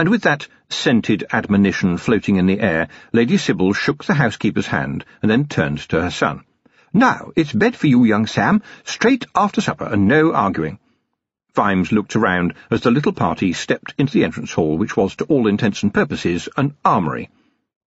And with that scented admonition floating in the air, Lady Sybil shook the housekeeper's hand and then turned to her son. Now, it's bed for you, young Sam, straight after supper, and no arguing. Vimes looked around as the little party stepped into the entrance hall, which was, to all intents and purposes, an armoury.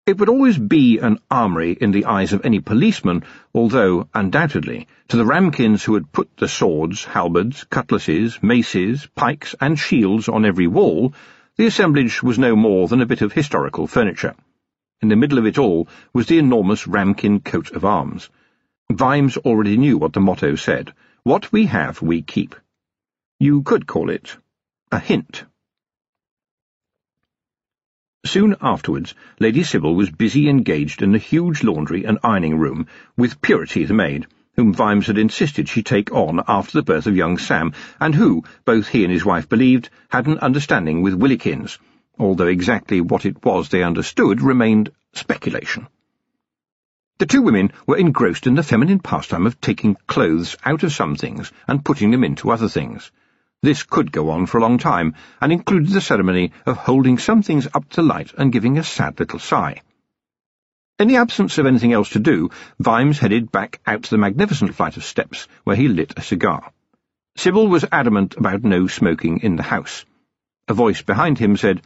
It would always be an armoury in the eyes of any policeman, although, undoubtedly, to the ramkins who had put the swords, halberds, cutlasses, maces, pikes, and shields on every wall, the assemblage was no more than a bit of historical furniture. In the middle of it all was the enormous ramkin coat of arms. Vimes already knew what the motto said. What we have, we keep. You could call it a hint. Soon afterwards, Lady Sybil was busy engaged in the huge laundry and ironing room with Purity the maid, whom Vimes had insisted she take on after the birth of young Sam, and who, both he and his wife believed, had an understanding with Willikins, although exactly what it was they understood remained speculation. The two women were engrossed in the feminine pastime of taking clothes out of some things and putting them into other things. This could go on for a long time, and included the ceremony of holding some things up to light and giving a sad little sigh. In the absence of anything else to do, Vimes headed back out to the magnificent flight of steps, where he lit a cigar. Sybil was adamant about no smoking in the house. A voice behind him said,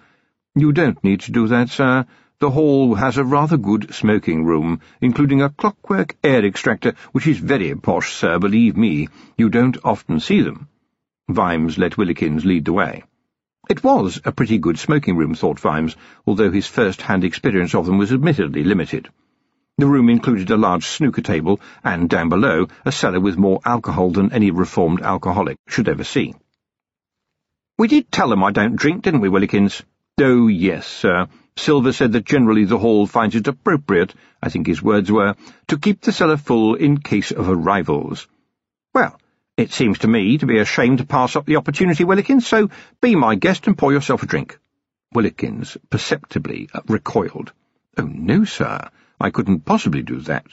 You don't need to do that, sir. The hall has a rather good smoking room, including a clockwork air extractor, which is very posh, sir, believe me. You don't often see them. Vimes let Willikins lead the way. It was a pretty good smoking room, thought Vimes, although his first-hand experience of them was admittedly limited. The room included a large snooker table and, down below, a cellar with more alcohol than any reformed alcoholic should ever see. We did tell them I don't drink, didn't we, Willikins? Oh, yes, sir. Silver said that generally the hall finds it appropriate, I think his words were, to keep the cellar full in case of arrivals. Well, it seems to me to be a shame to pass up the opportunity, Willikins, so be my guest and pour yourself a drink. Willikins perceptibly recoiled. Oh, no, sir. I couldn't possibly do that.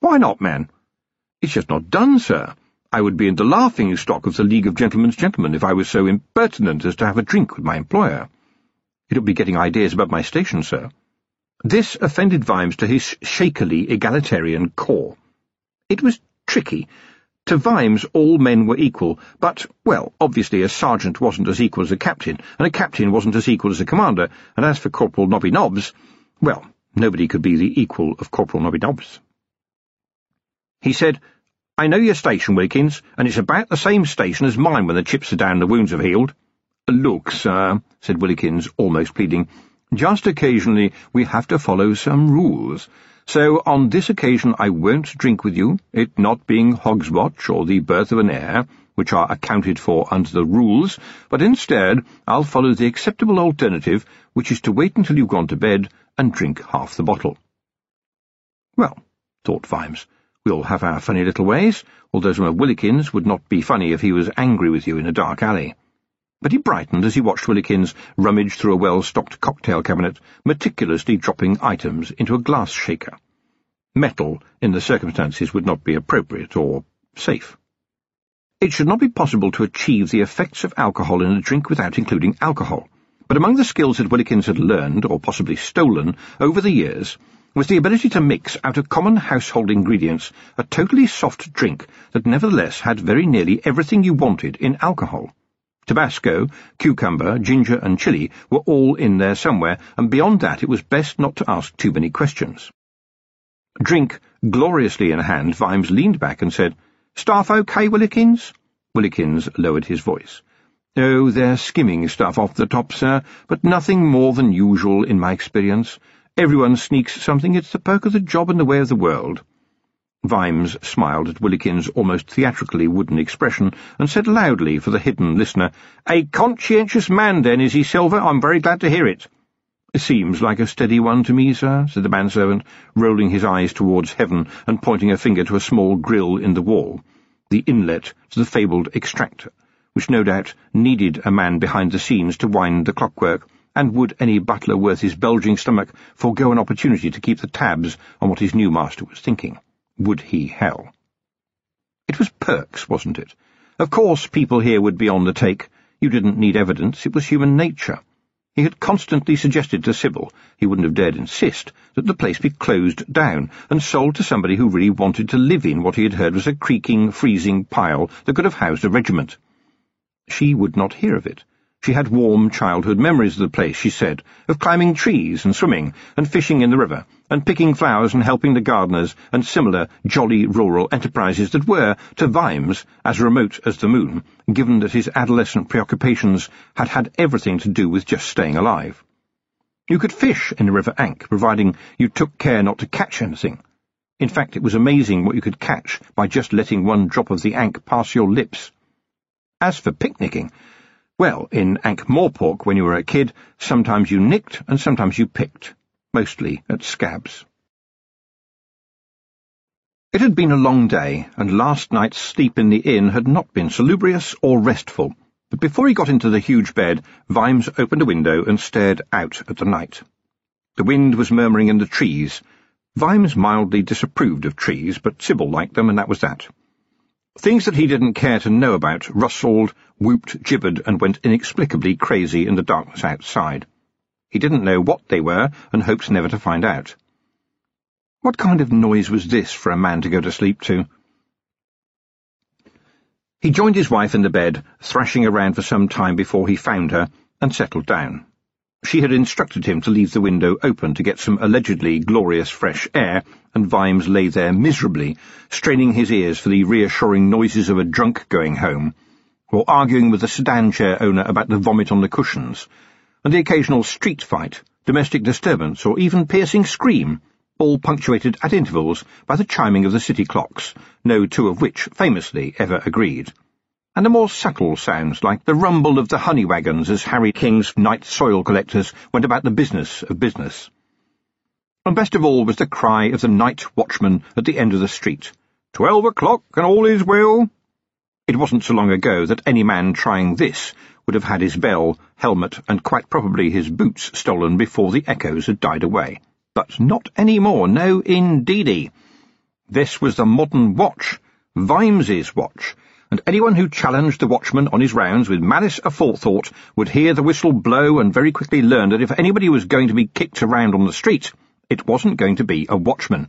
Why not, man? It's just not done, sir. I would be in the laughing stock of the League of Gentlemen's Gentlemen if I was so impertinent as to have a drink with my employer. It would be getting ideas about my station, sir. This offended Vimes to his shakily egalitarian core. It was tricky, to Vimes, all men were equal, but, well, obviously a sergeant wasn't as equal as a captain, and a captain wasn't as equal as a commander, and as for Corporal Nobby Nobbs, well, nobody could be the equal of Corporal Nobby Nobbs. He said, I know your station, Willikins, and it's about the same station as mine when the chips are down and the wounds have healed. Look, sir, said Willikins, almost pleading, just occasionally we have to follow some rules. So on this occasion I won't drink with you, it not being Hogswatch or the birth of an heir, which are accounted for under the rules, but instead I'll follow the acceptable alternative, which is to wait until you've gone to bed and drink half the bottle. Well, thought Vimes, we all have our funny little ways, although some of Willikins would not be funny if he was angry with you in a dark alley. But he brightened as he watched Willikins rummage through a well-stocked cocktail cabinet, meticulously dropping items into a glass shaker. Metal, in the circumstances, would not be appropriate or safe. It should not be possible to achieve the effects of alcohol in a drink without including alcohol, but among the skills that Willikins had learned, or possibly stolen, over the years, was the ability to mix out of common household ingredients a totally soft drink that nevertheless had very nearly everything you wanted in alcohol. Tabasco, cucumber, ginger, and chili were all in there somewhere, and beyond that it was best not to ask too many questions. Drink gloriously in hand, Vimes leaned back and said, Staff okay, Willikins? Willikins lowered his voice. Oh, they're skimming stuff off the top, sir, but nothing more than usual in my experience. Everyone sneaks something. It's the perk of the job and the way of the world. Vimes smiled at Willikins' almost theatrically wooden expression, and said loudly for the hidden listener, A conscientious man, then, is he, Silver? I'm very glad to hear it. Seems like a steady one to me, sir, said the manservant, rolling his eyes towards heaven and pointing a finger to a small grill in the wall, the inlet to the fabled extractor, which no doubt needed a man behind the scenes to wind the clockwork, and would any butler worth his bulging stomach forego an opportunity to keep the tabs on what his new master was thinking? Would he hell? It was Perks, wasn't it? Of course people here would be on the take. You didn't need evidence, it was human nature. He had constantly suggested to Sybil, he wouldn't have dared insist, that the place be closed down and sold to somebody who really wanted to live in what he had heard was a creaking, freezing pile that could have housed a regiment. She would not hear of it. She had warm childhood memories of the place, she said, of climbing trees and swimming and fishing in the river and picking flowers and helping the gardeners and similar jolly rural enterprises that were, to Vimes, as remote as the moon, given that his adolescent preoccupations had had everything to do with just staying alive. You could fish in the River Ankh, providing you took care not to catch anything. In fact, it was amazing what you could catch by just letting one drop of the Ankh pass your lips. As for picnicking, well, in Ankh-Morpork, when you were a kid, sometimes you nicked and sometimes you picked, mostly at scabs. It had been a long day, and last night's sleep in the inn had not been salubrious or restful, but before he got into the huge bed, Vimes opened a window and stared out at the night. The wind was murmuring in the trees. Vimes mildly disapproved of trees, but Sybil liked them, and that was that. Things that he didn't care to know about rustled, whooped, gibbered, and went inexplicably crazy in the darkness outside. He didn't know what they were, and hoped never to find out. What kind of noise was this for a man to go to sleep to? He joined his wife in the bed, thrashing around for some time before he found her, and settled down. She had instructed him to leave the window open to get some allegedly glorious fresh air, and Vimes lay there miserably, straining his ears for the reassuring noises of a drunk going home, or arguing with the sedan chair owner about the vomit on the cushions, and the occasional street fight, domestic disturbance, or even piercing scream, all punctuated at intervals by the chiming of the city clocks, no two of which famously ever agreed and the more subtle sounds like the rumble of the honey wagons as Harry King's night soil collectors went about the business of business. And best of all was the cry of the night watchman at the end of the street. Twelve o'clock and all is well. It wasn't so long ago that any man trying this would have had his bell, helmet, and quite probably his boots stolen before the echoes had died away. But not any more, no indeedy. This was the modern watch, Vimes's watch, and anyone who challenged the watchman on his rounds with malice aforethought would hear the whistle blow and very quickly learn that if anybody was going to be kicked around on the street, it wasn't going to be a watchman.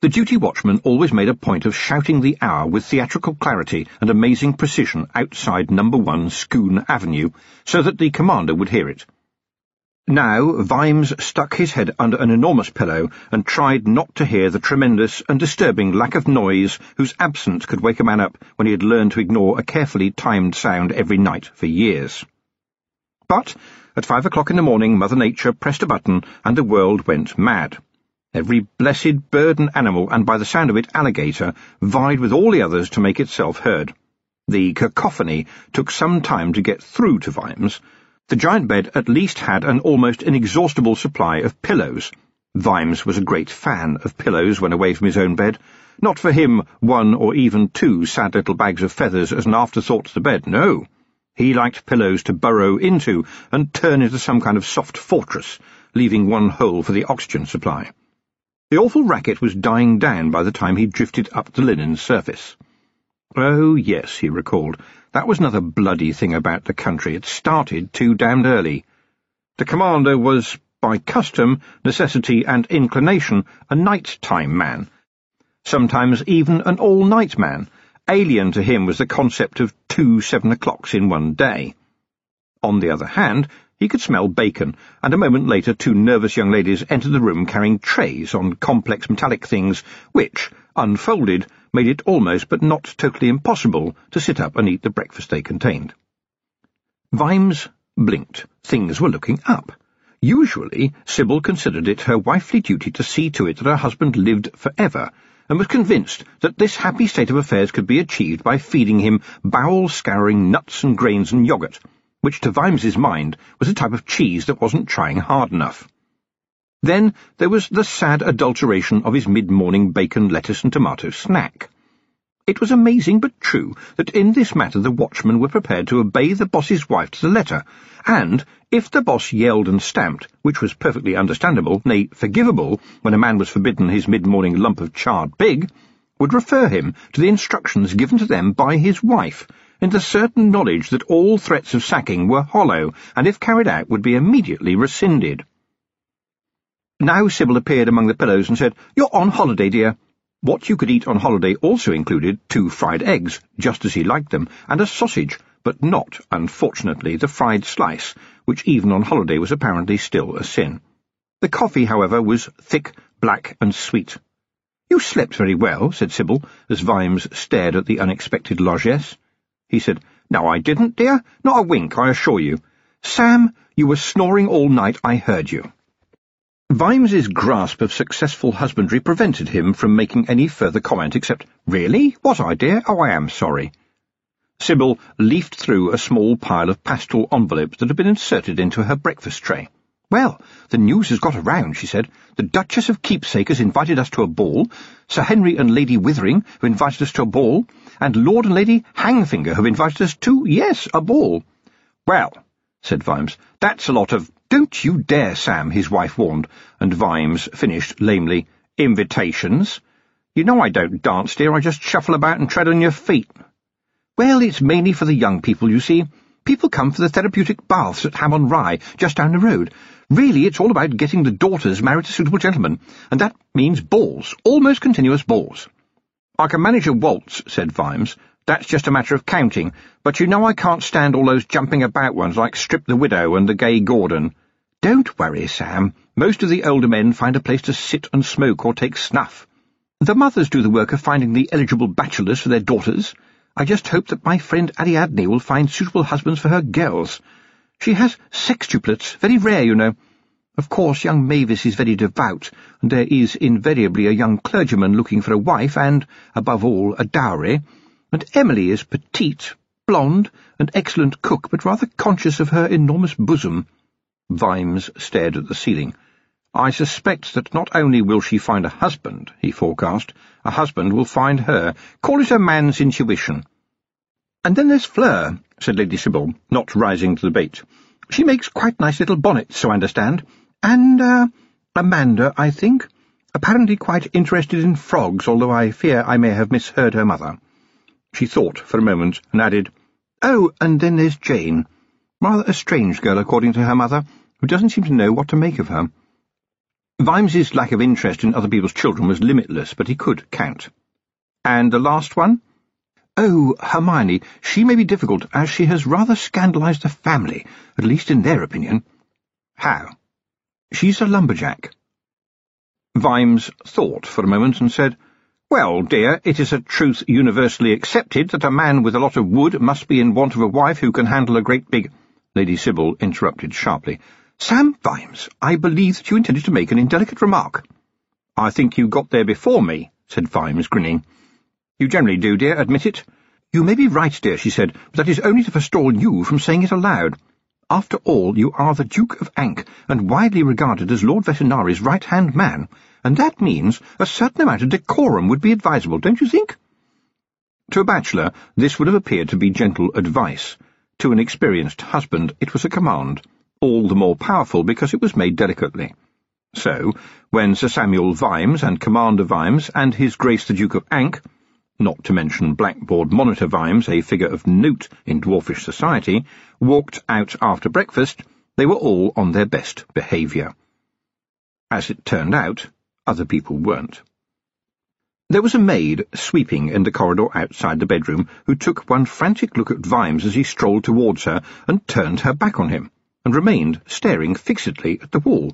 The duty watchman always made a point of shouting the hour with theatrical clarity and amazing precision outside number one Scoone Avenue, so that the commander would hear it. Now Vimes stuck his head under an enormous pillow and tried not to hear the tremendous and disturbing lack of noise whose absence could wake a man up when he had learned to ignore a carefully timed sound every night for years. But at five o'clock in the morning Mother Nature pressed a button and the world went mad. Every blessed bird and animal, and by the sound of it alligator, vied with all the others to make itself heard. The cacophony took some time to get through to Vimes, the giant bed at least had an almost inexhaustible supply of pillows. Vimes was a great fan of pillows when away from his own bed. Not for him one or even two sad little bags of feathers as an afterthought to the bed, no. He liked pillows to burrow into and turn into some kind of soft fortress, leaving one hole for the oxygen supply. The awful racket was dying down by the time he drifted up the linen surface. Oh, yes, he recalled, that was another bloody thing about the country. It started too damned early. The commander was, by custom, necessity, and inclination, a night-time man. Sometimes even an all-night man. Alien to him was the concept of two seven o'clocks in one day. On the other hand, he could smell bacon, and a moment later two nervous young ladies entered the room carrying trays on complex metallic things which, unfolded, made it almost but not totally impossible to sit up and eat the breakfast they contained. Vimes blinked. Things were looking up. Usually, Sybil considered it her wifely duty to see to it that her husband lived forever, and was convinced that this happy state of affairs could be achieved by feeding him bowel-scouring nuts and grains and yoghurt, which to Vimes's mind was a type of cheese that wasn't trying hard enough. Then there was the sad adulteration of his mid-morning bacon, lettuce, and tomato snack. It was amazing but true that in this matter the watchmen were prepared to obey the boss's wife to the letter, and, if the boss yelled and stamped, which was perfectly understandable, nay, forgivable, when a man was forbidden his mid-morning lump of charred pig, would refer him to the instructions given to them by his wife, in the certain knowledge that all threats of sacking were hollow, and if carried out would be immediately rescinded. Now Sybil appeared among the pillows and said, You're on holiday, dear. What you could eat on holiday also included two fried eggs, just as he liked them, and a sausage, but not, unfortunately, the fried slice, which even on holiday was apparently still a sin. The coffee, however, was thick, black, and sweet. You slept very well, said Sybil, as Vimes stared at the unexpected largesse. He said, No, I didn't, dear. Not a wink, I assure you. Sam, you were snoring all night, I heard you. Vimes's grasp of successful husbandry prevented him from making any further comment except, Really? What I, dear? Oh, I am sorry. Sybil leafed through a small pile of pastel envelopes that had been inserted into her breakfast tray. Well, the news has got around, she said. The Duchess of Keepsake has invited us to a ball, Sir Henry and Lady Withering have invited us to a ball, and Lord and Lady Hangfinger have invited us to, yes, a ball. Well, said Vimes, that's a lot of... Don't you dare, Sam, his wife warned, and Vimes finished lamely, invitations. You know I don't dance, dear, I just shuffle about and tread on your feet. Well, it's mainly for the young people, you see. People come for the therapeutic baths at Ham Rye, just down the road. Really, it's all about getting the daughters married to suitable gentlemen, and that means balls, almost continuous balls. I can manage a waltz, said Vimes. That's just a matter of counting, but you know I can't stand all those jumping about ones like Strip the Widow and the Gay Gordon. Don't worry, Sam. Most of the older men find a place to sit and smoke or take snuff. The mothers do the work of finding the eligible bachelors for their daughters. I just hope that my friend Ariadne will find suitable husbands for her girls. She has sextuplets, very rare, you know. Of course, young Mavis is very devout, and there is invariably a young clergyman looking for a wife and, above all, a dowry. And Emily is petite, blonde, an excellent cook, but rather conscious of her enormous bosom. Vimes stared at the ceiling. I suspect that not only will she find a husband, he forecast, a husband will find her. Call it a man's intuition. And then there's Fleur, said Lady Sybil, not rising to the bait. She makes quite nice little bonnets, so I understand. And, uh, Amanda, I think. Apparently quite interested in frogs, although I fear I may have misheard her mother. She thought for a moment and added, Oh, and then there's Jane. Rather a strange girl, according to her mother, who doesn't seem to know what to make of her. Vimes's lack of interest in other people's children was limitless, but he could count. And the last one? Oh, Hermione, she may be difficult, as she has rather scandalized the family, at least in their opinion. How? She's a lumberjack. Vimes thought for a moment and said, Well, dear, it is a truth universally accepted that a man with a lot of wood must be in want of a wife who can handle a great big— Lady Sybil interrupted sharply. Sam Vimes, I believe that you intended to make an indelicate remark. I think you got there before me, said Vimes, grinning. You generally do, dear, admit it. You may be right, dear, she said, but that is only to forestall you from saying it aloud. After all, you are the Duke of Ankh, and widely regarded as Lord Vetinari's right-hand man, and that means a certain amount of decorum would be advisable, don't you think? To a bachelor, this would have appeared to be gentle advice. To an experienced husband, it was a command, all the more powerful because it was made delicately. So, when Sir Samuel Vimes and Commander Vimes and His Grace the Duke of Ankh not to mention Blackboard Monitor Vimes, a figure of note in dwarfish society, walked out after breakfast, they were all on their best behaviour. As it turned out, other people weren't. There was a maid sweeping in the corridor outside the bedroom who took one frantic look at Vimes as he strolled towards her and turned her back on him, and remained staring fixedly at the wall,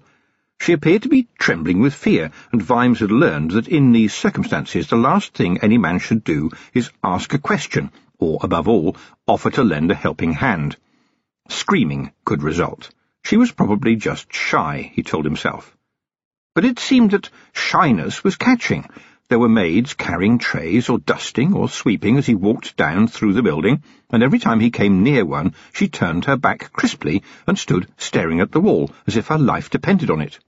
she appeared to be trembling with fear, and Vimes had learned that in these circumstances the last thing any man should do is ask a question, or, above all, offer to lend a helping hand. Screaming could result. She was probably just shy, he told himself. But it seemed that shyness was catching. There were maids carrying trays or dusting or sweeping as he walked down through the building, and every time he came near one she turned her back crisply and stood staring at the wall as if her life depended on it.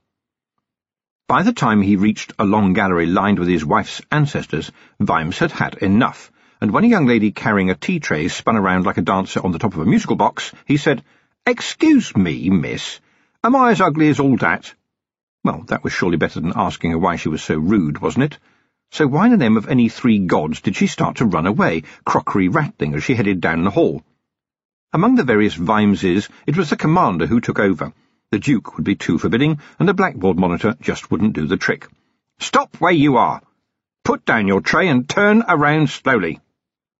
By the time he reached a long gallery lined with his wife's ancestors, Vimes had had enough, and when a young lady carrying a tea tray spun around like a dancer on the top of a musical box, he said, Excuse me, miss, am I as ugly as all that? Well, that was surely better than asking her why she was so rude, wasn't it? So why in the name of any three gods did she start to run away, crockery rattling as she headed down the hall? Among the various Vimeses, it was the commander who took over. The Duke would be too forbidding, and the blackboard monitor just wouldn't do the trick. Stop where you are! Put down your tray and turn around slowly.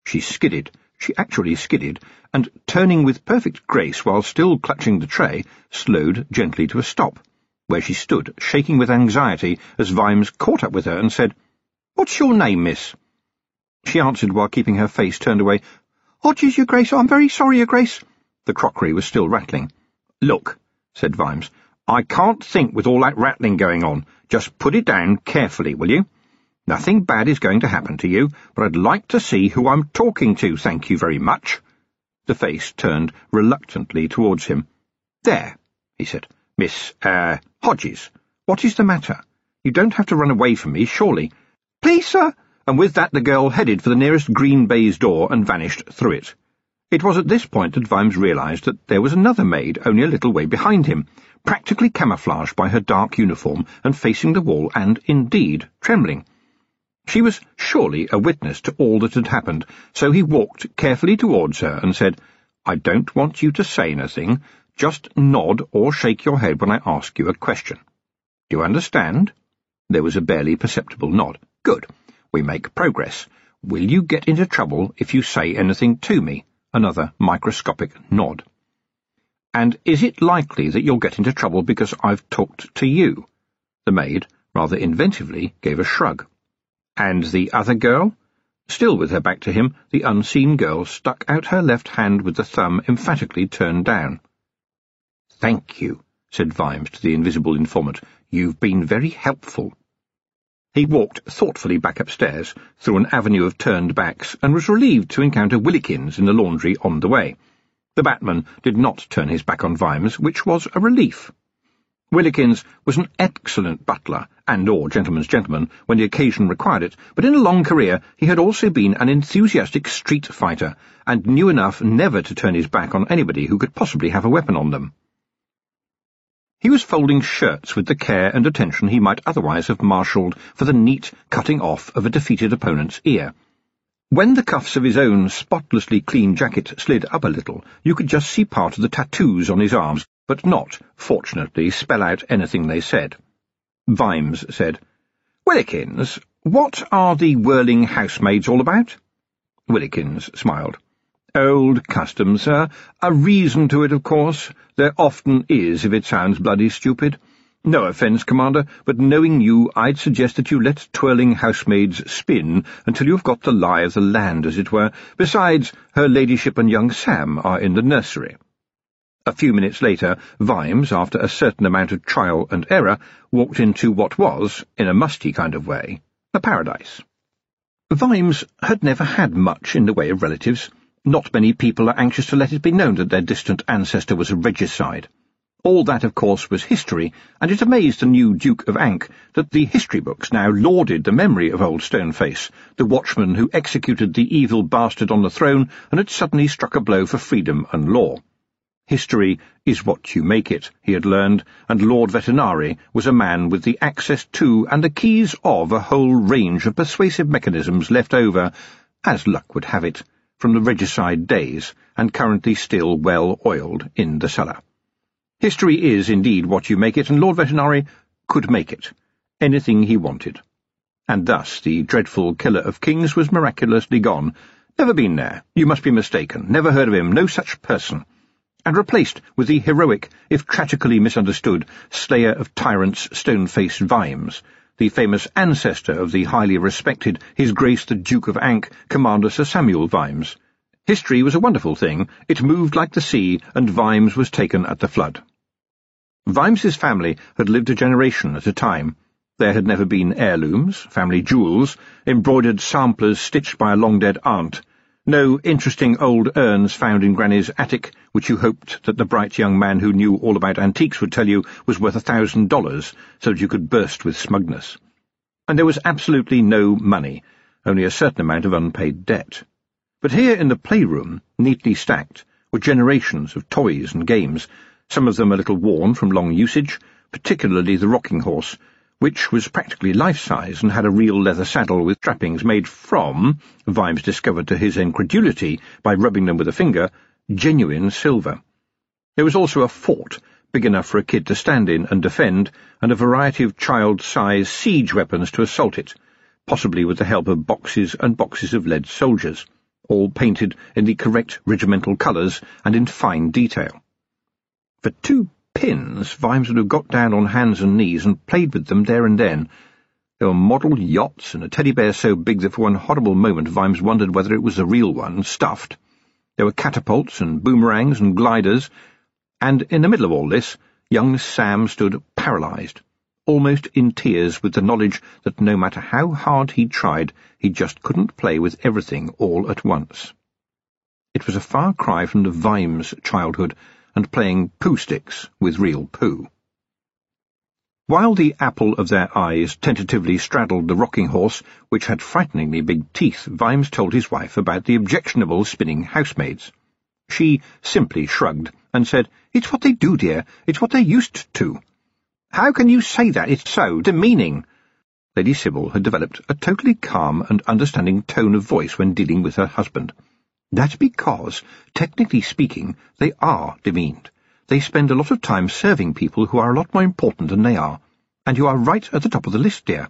She skidded, she actually skidded, and, turning with perfect grace while still clutching the tray, slowed gently to a stop, where she stood, shaking with anxiety, as Vimes caught up with her and said, What's your name, miss? She answered while keeping her face turned away, Hodges, your grace, I'm very sorry, your grace. The crockery was still rattling. Look, said Vimes, I can't think with all that rattling going on. Just put it down carefully, will you? Nothing bad is going to happen to you, but I'd like to see who I'm talking to, thank you very much. The face turned reluctantly towards him. There, he said. Miss, er, Hodges, what is the matter? You don't have to run away from me, surely. Please, sir. And with that the girl headed for the nearest green baize door and vanished through it. It was at this point that Vimes realized that there was another maid only a little way behind him, practically camouflaged by her dark uniform and facing the wall and, indeed, trembling. She was surely a witness to all that had happened, so he walked carefully towards her and said, I don't want you to say anything. Just nod or shake your head when I ask you a question. Do you understand? There was a barely perceptible nod. Good. We make progress. Will you get into trouble if you say anything to me? Another microscopic nod. And is it likely that you'll get into trouble because I've talked to you? The maid, rather inventively, gave a shrug. And the other girl? Still with her back to him, the unseen girl stuck out her left hand with the thumb emphatically turned down. Thank you, said Vimes to the invisible informant. You've been very helpful. He walked thoughtfully back upstairs, through an avenue of turned backs, and was relieved to encounter Willikins in the laundry on the way. The Batman did not turn his back on Vimes, which was a relief. Willikins was an excellent butler and or gentleman's gentleman when the occasion required it, but in a long career he had also been an enthusiastic street fighter, and knew enough never to turn his back on anybody who could possibly have a weapon on them. He was folding shirts with the care and attention he might otherwise have marshalled for the neat cutting off of a defeated opponent's ear. When the cuffs of his own spotlessly clean jacket slid up a little, you could just see part of the tattoos on his arms, but not, fortunately, spell out anything they said. Vimes said, Willikins, what are the whirling housemaids all about? Willikins smiled. Old custom, sir. A reason to it, of course. There often is, if it sounds bloody stupid. No offence, Commander, but knowing you, I'd suggest that you let twirling housemaids spin until you've got the lie of the land, as it were. Besides, her ladyship and young Sam are in the nursery. A few minutes later, Vimes, after a certain amount of trial and error, walked into what was, in a musty kind of way, a paradise. Vimes had never had much in the way of relatives. Not many people are anxious to let it be known that their distant ancestor was a regicide. All that, of course, was history, and it amazed the new Duke of Ankh that the history books now lauded the memory of old Stoneface, the watchman who executed the evil bastard on the throne and had suddenly struck a blow for freedom and law. History is what you make it, he had learned, and Lord Vetinari was a man with the access to and the keys of a whole range of persuasive mechanisms left over, as luck would have it, from the regicide days, and currently still well oiled in the cellar. History is indeed what you make it, and Lord Vetinari could make it. Anything he wanted. And thus the dreadful killer of kings was miraculously gone. Never been there. You must be mistaken. Never heard of him. No such person. And replaced with the heroic, if tragically misunderstood, slayer of tyrants stone-faced Vimes, the famous ancestor of the highly respected His Grace the Duke of Ankh, Commander Sir Samuel Vimes. History was a wonderful thing. It moved like the sea, and Vimes was taken at the flood. Vimes's family had lived a generation at a time. There had never been heirlooms, family jewels, embroidered samplers stitched by a long-dead aunt, no interesting old urns found in Granny's attic, which you hoped that the bright young man who knew all about antiques would tell you was worth a thousand dollars, so that you could burst with smugness. And there was absolutely no money, only a certain amount of unpaid debt. But here in the playroom, neatly stacked, were generations of toys and games, some of them a little worn from long usage, particularly the rocking horse, which was practically life-size and had a real leather saddle with trappings made from, Vimes discovered to his incredulity by rubbing them with a finger, genuine silver. There was also a fort, big enough for a kid to stand in and defend, and a variety of child-size siege weapons to assault it, possibly with the help of boxes and boxes of lead soldiers, all painted in the correct regimental colours and in fine detail. For two pins, Vimes would have got down on hands and knees and played with them there and then. There were model yachts and a teddy bear so big that for one horrible moment Vimes wondered whether it was the real one, stuffed. There were catapults and boomerangs and gliders, and in the middle of all this, young Sam stood paralysed, almost in tears with the knowledge that no matter how hard he tried, he just couldn't play with everything all at once. It was a far cry from the Vimes childhood and playing poo sticks with real poo. While the apple of their eyes tentatively straddled the rocking horse, which had frighteningly big teeth, Vimes told his wife about the objectionable spinning housemaids. She simply shrugged and said, It's what they do, dear. It's what they're used to. How can you say that? It's so demeaning. Lady Sybil had developed a totally calm and understanding tone of voice when dealing with her husband. That's because, technically speaking, they are demeaned. They spend a lot of time serving people who are a lot more important than they are. And you are right at the top of the list, dear.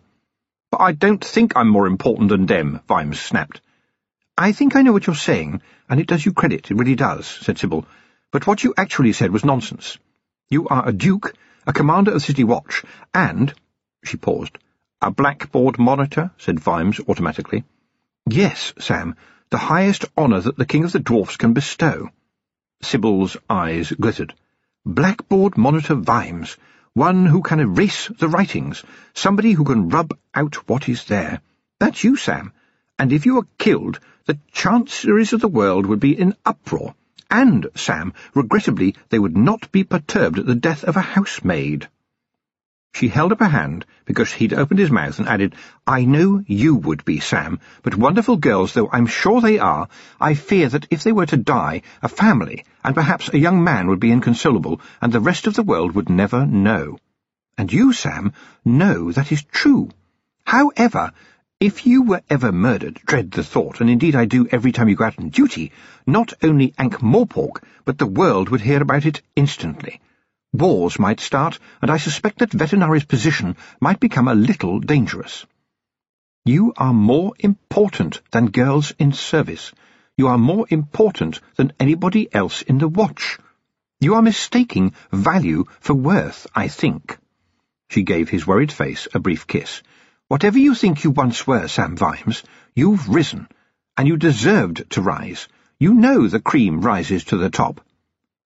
But I don't think I'm more important than them, Vimes snapped. I think I know what you're saying, and it does you credit, it really does, said Sybil. But what you actually said was nonsense. You are a duke, a commander of City Watch, and— She paused. A blackboard monitor, said Vimes automatically. Yes, Sam, the highest honour that the King of the Dwarfs can bestow. Sybil's eyes glittered. Blackboard monitor Vimes, one who can erase the writings, somebody who can rub out what is there. That's you, Sam, and if you were killed, the chanceries of the world would be in uproar, and, Sam, regrettably, they would not be perturbed at the death of a housemaid. She held up a hand, because he'd opened his mouth, and added, I know you would be, Sam, but wonderful girls though I'm sure they are, I fear that if they were to die, a family, and perhaps a young man would be inconsolable, and the rest of the world would never know. And you, Sam, know that is true. However, if you were ever murdered, dread the thought, and indeed I do every time you go out on duty, not only Ankh-Morpork, but the world would hear about it instantly. Wars might start, and I suspect that Vetinari's position might become a little dangerous. You are more important than girls in service. You are more important than anybody else in the watch. You are mistaking value for worth, I think. She gave his worried face a brief kiss. Whatever you think you once were, Sam Vimes, you've risen, and you deserved to rise. You know the cream rises to the top.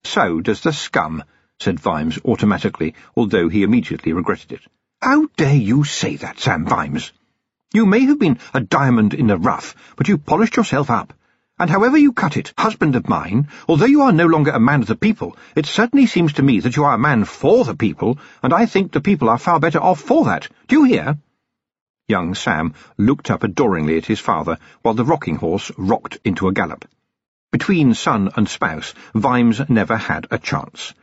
So does the scum, said Vimes automatically, although he immediately regretted it. How dare you say that, Sam Vimes? You may have been a diamond in the rough, but you polished yourself up. And however you cut it, husband of mine, although you are no longer a man of the people, it certainly seems to me that you are a man for the people, and I think the people are far better off for that. Do you hear? Young Sam looked up adoringly at his father, while the rocking horse rocked into a gallop. Between son and spouse, Vimes never had a chance.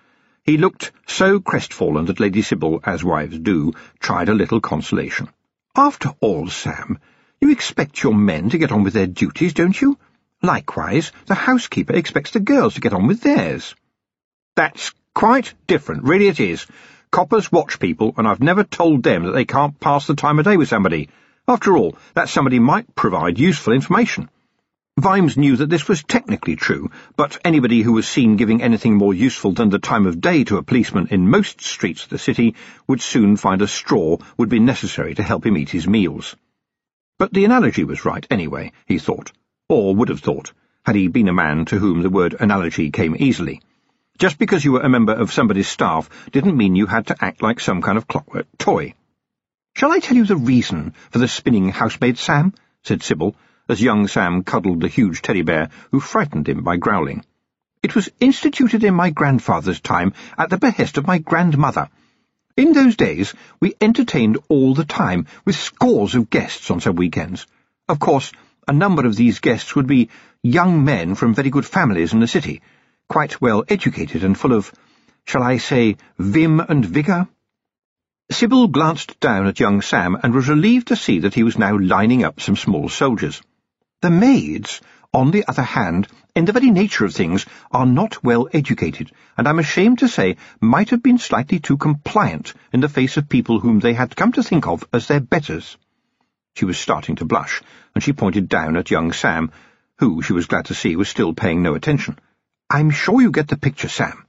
He looked so crestfallen that Lady Sybil, as wives do, tried a little consolation. After all, Sam, you expect your men to get on with their duties, don't you? Likewise, the housekeeper expects the girls to get on with theirs. That's quite different, really it is. Coppers watch people, and I've never told them that they can't pass the time of day with somebody. After all, that somebody might provide useful information. Vimes knew that this was technically true, but anybody who was seen giving anything more useful than the time of day to a policeman in most streets of the city would soon find a straw would be necessary to help him eat his meals. But the analogy was right anyway, he thought, or would have thought, had he been a man to whom the word analogy came easily. Just because you were a member of somebody's staff didn't mean you had to act like some kind of clockwork toy. Shall I tell you the reason for the spinning housemaid, Sam? said Sybil, as young Sam cuddled the huge teddy bear, who frightened him by growling. It was instituted in my grandfather's time at the behest of my grandmother. In those days, we entertained all the time, with scores of guests on some weekends. Of course, a number of these guests would be young men from very good families in the city, quite well educated and full of, shall I say, vim and vigour? Sybil glanced down at young Sam and was relieved to see that he was now lining up some small soldiers. The maids, on the other hand, in the very nature of things, are not well educated, and I'm ashamed to say might have been slightly too compliant in the face of people whom they had come to think of as their betters. She was starting to blush, and she pointed down at young Sam, who, she was glad to see, was still paying no attention. I'm sure you get the picture, Sam.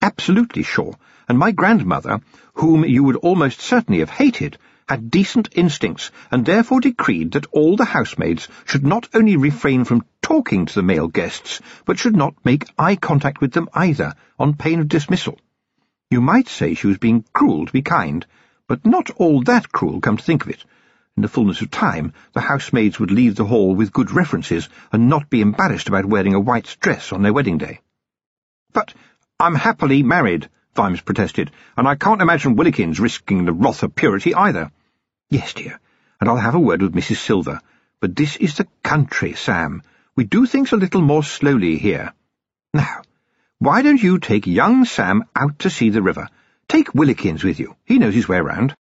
Absolutely sure, and my grandmother, whom you would almost certainly have hated, had decent instincts, and therefore decreed that all the housemaids should not only refrain from talking to the male guests, but should not make eye contact with them either, on pain of dismissal. You might say she was being cruel to be kind, but not all that cruel, come to think of it. In the fullness of time, the housemaids would leave the hall with good references, and not be embarrassed about wearing a white dress on their wedding day. But I'm happily married, Vimes protested, and I can't imagine Willikins risking the wrath of purity either. Yes, dear, and I'll have a word with Mrs. Silver. But this is the country, Sam. We do things a little more slowly here. Now, why don't you take young Sam out to see the river? Take Willikins with you. He knows his way round.